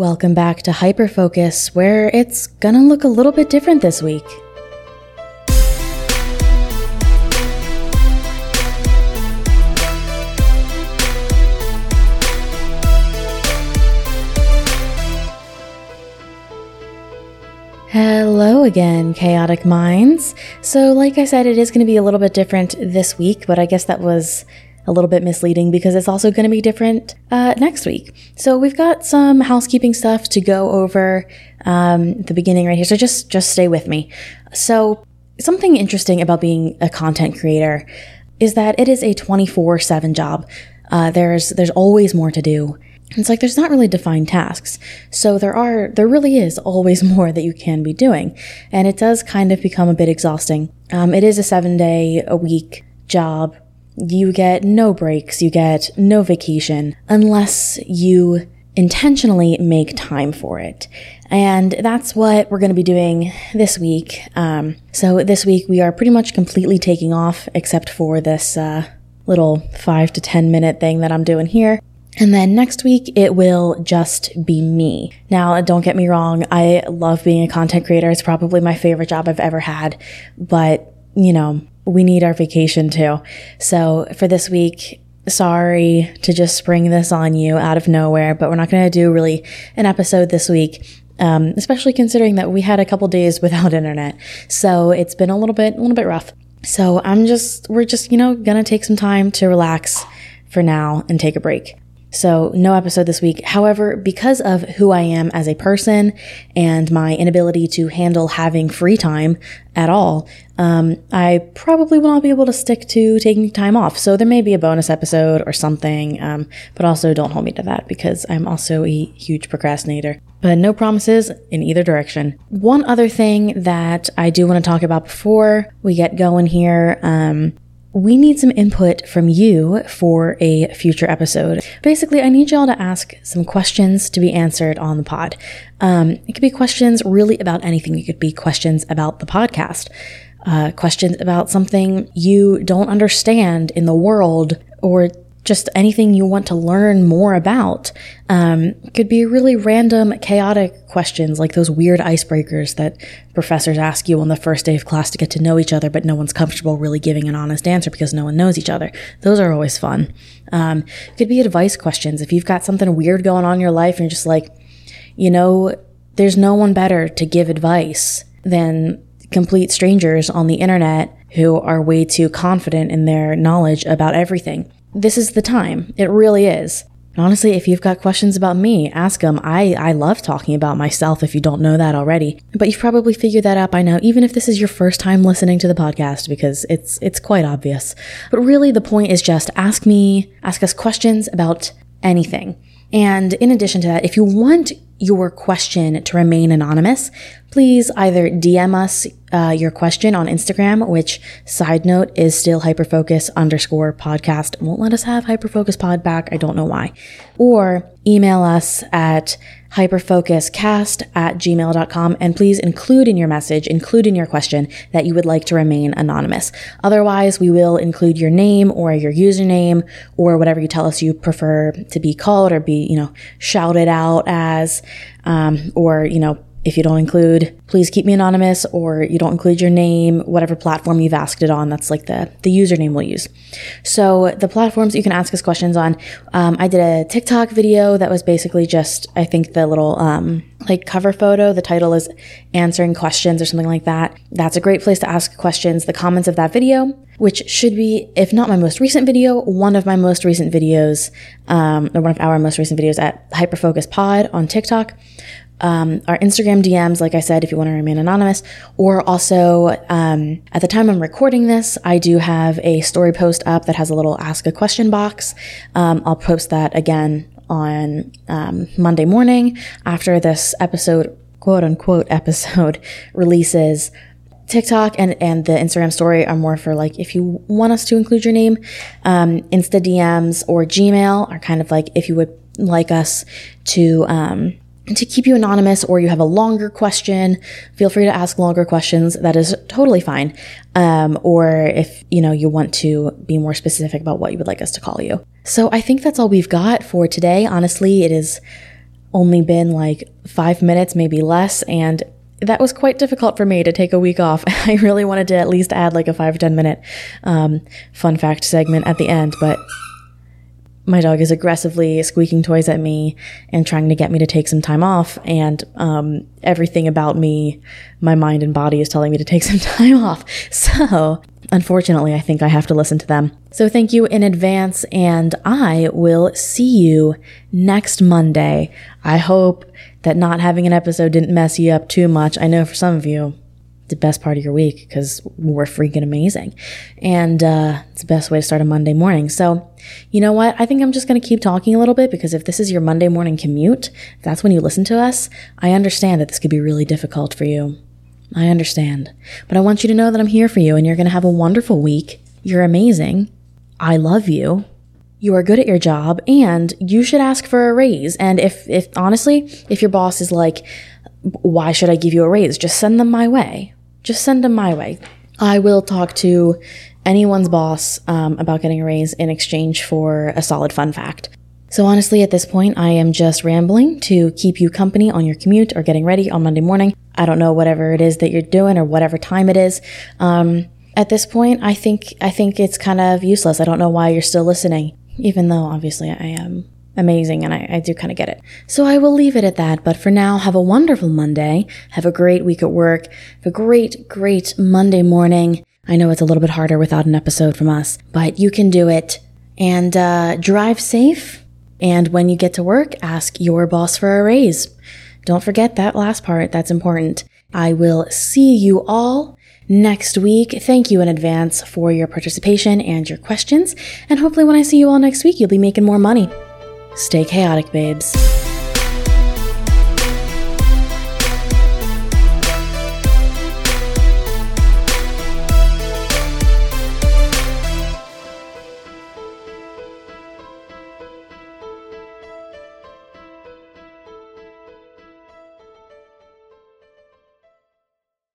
Welcome back to Hyperfocus, where it's gonna look a little bit different this week. Hello again, Chaotic Minds. So, like I said, it is going to be a little bit different this week, but I guess that was a little bit misleading because it's also going to be different uh, next week. So we've got some housekeeping stuff to go over um, the beginning right here. So just just stay with me. So something interesting about being a content creator is that it is a 24/7 job. Uh, there's there's always more to do. It's like there's not really defined tasks. So there are there really is always more that you can be doing, and it does kind of become a bit exhausting. Um, it is a seven day a week job you get no breaks, you get no vacation unless you intentionally make time for it. And that's what we're going to be doing this week. Um, so this week we are pretty much completely taking off except for this uh, little five to 10 minute thing that I'm doing here. And then next week, it will just be me. Now, don't get me wrong. I love being a content creator. It's probably my favorite job I've ever had. But, you know, we need our vacation too. So for this week, sorry to just spring this on you out of nowhere, but we're not going to do really an episode this week. Um, especially considering that we had a couple days without internet. So it's been a little bit, a little bit rough. So I'm just, we're just, you know, gonna take some time to relax for now and take a break. So, no episode this week. However, because of who I am as a person and my inability to handle having free time at all, um, I probably will not be able to stick to taking time off. So, there may be a bonus episode or something, um, but also don't hold me to that because I'm also a huge procrastinator. But no promises in either direction. One other thing that I do want to talk about before we get going here, um, we need some input from you for a future episode. Basically, I need y'all to ask some questions to be answered on the pod. Um, it could be questions really about anything. It could be questions about the podcast, uh, questions about something you don't understand in the world, or just anything you want to learn more about. Um, could be really random, chaotic questions like those weird icebreakers that professors ask you on the first day of class to get to know each other, but no one's comfortable really giving an honest answer because no one knows each other. Those are always fun. Um, could be advice questions. If you've got something weird going on in your life and you're just like, you know, there's no one better to give advice than complete strangers on the internet who are way too confident in their knowledge about everything this is the time. It really is. honestly, if you've got questions about me, ask them. I, I love talking about myself if you don't know that already. But you've probably figured that out by now, even if this is your first time listening to the podcast, because it's, it's quite obvious. But really, the point is just ask me, ask us questions about anything. And in addition to that, if you want your question to remain anonymous, please either DM us uh, your question on Instagram, which side note is still hyperfocus underscore podcast. Won't let us have hyperfocus pod back. I don't know why. Or email us at hyperfocuscast at gmail.com and please include in your message, include in your question that you would like to remain anonymous. Otherwise, we will include your name or your username or whatever you tell us you prefer to be called or be, you know, shouted out as, um, or, you know, if you don't include, please keep me anonymous or you don't include your name, whatever platform you've asked it on, that's like the, the username we'll use. So the platforms you can ask us questions on, um, I did a TikTok video that was basically just, I think the little, um, like cover photo, the title is answering questions or something like that. That's a great place to ask questions. The comments of that video, which should be, if not my most recent video, one of my most recent videos, um, or one of our most recent videos at Hyperfocus Pod on TikTok um, our Instagram DMs, like I said, if you want to remain anonymous, or also um, at the time I'm recording this, I do have a story post up that has a little ask a question box. Um, I'll post that again on um, Monday morning after this episode, quote unquote episode releases. TikTok and, and the Instagram story are more for like if you want us to include your name. Um, Insta DMs or Gmail are kind of like if you would like us to um, to keep you anonymous or you have a longer question, feel free to ask longer questions. That is totally fine. Um, or if, you know, you want to be more specific about what you would like us to call you. So I think that's all we've got for today. Honestly, it has only been like five minutes, maybe less, and that was quite difficult for me to take a week off. I really wanted to at least add like a five or 10 minute um, fun fact segment at the end, but my dog is aggressively squeaking toys at me and trying to get me to take some time off. And um, everything about me, my mind and body is telling me to take some time off. So, unfortunately, I think I have to listen to them. So, thank you in advance. And I will see you next Monday. I hope that not having an episode didn't mess you up too much. I know for some of you, the best part of your week because we're freaking amazing. And uh, it's the best way to start a Monday morning. So, you know what? I think I'm just going to keep talking a little bit because if this is your Monday morning commute, that's when you listen to us, I understand that this could be really difficult for you. I understand. But I want you to know that I'm here for you and you're going to have a wonderful week. You're amazing. I love you. You are good at your job and you should ask for a raise. And if, if honestly, if your boss is like, why should I give you a raise? Just send them my way just send them my way. I will talk to anyone's boss um, about getting a raise in exchange for a solid fun fact. So honestly, at this point, I am just rambling to keep you company on your commute or getting ready on Monday morning. I don't know whatever it is that you're doing or whatever time it is. Um, at this point, I think I think it's kind of useless. I don't know why you're still listening, even though obviously I am amazing and I, I do kind of get it. So I will leave it at that. But for now, have a wonderful Monday. Have a great week at work. Have a great, great Monday morning. I know it's a little bit harder without an episode from us, but you can do it. And uh, drive safe. And when you get to work, ask your boss for a raise. Don't forget that last part. That's important. I will see you all next week. Thank you in advance for your participation and your questions. And hopefully, when I see you all next week, you'll be making more money. Stay chaotic, babes.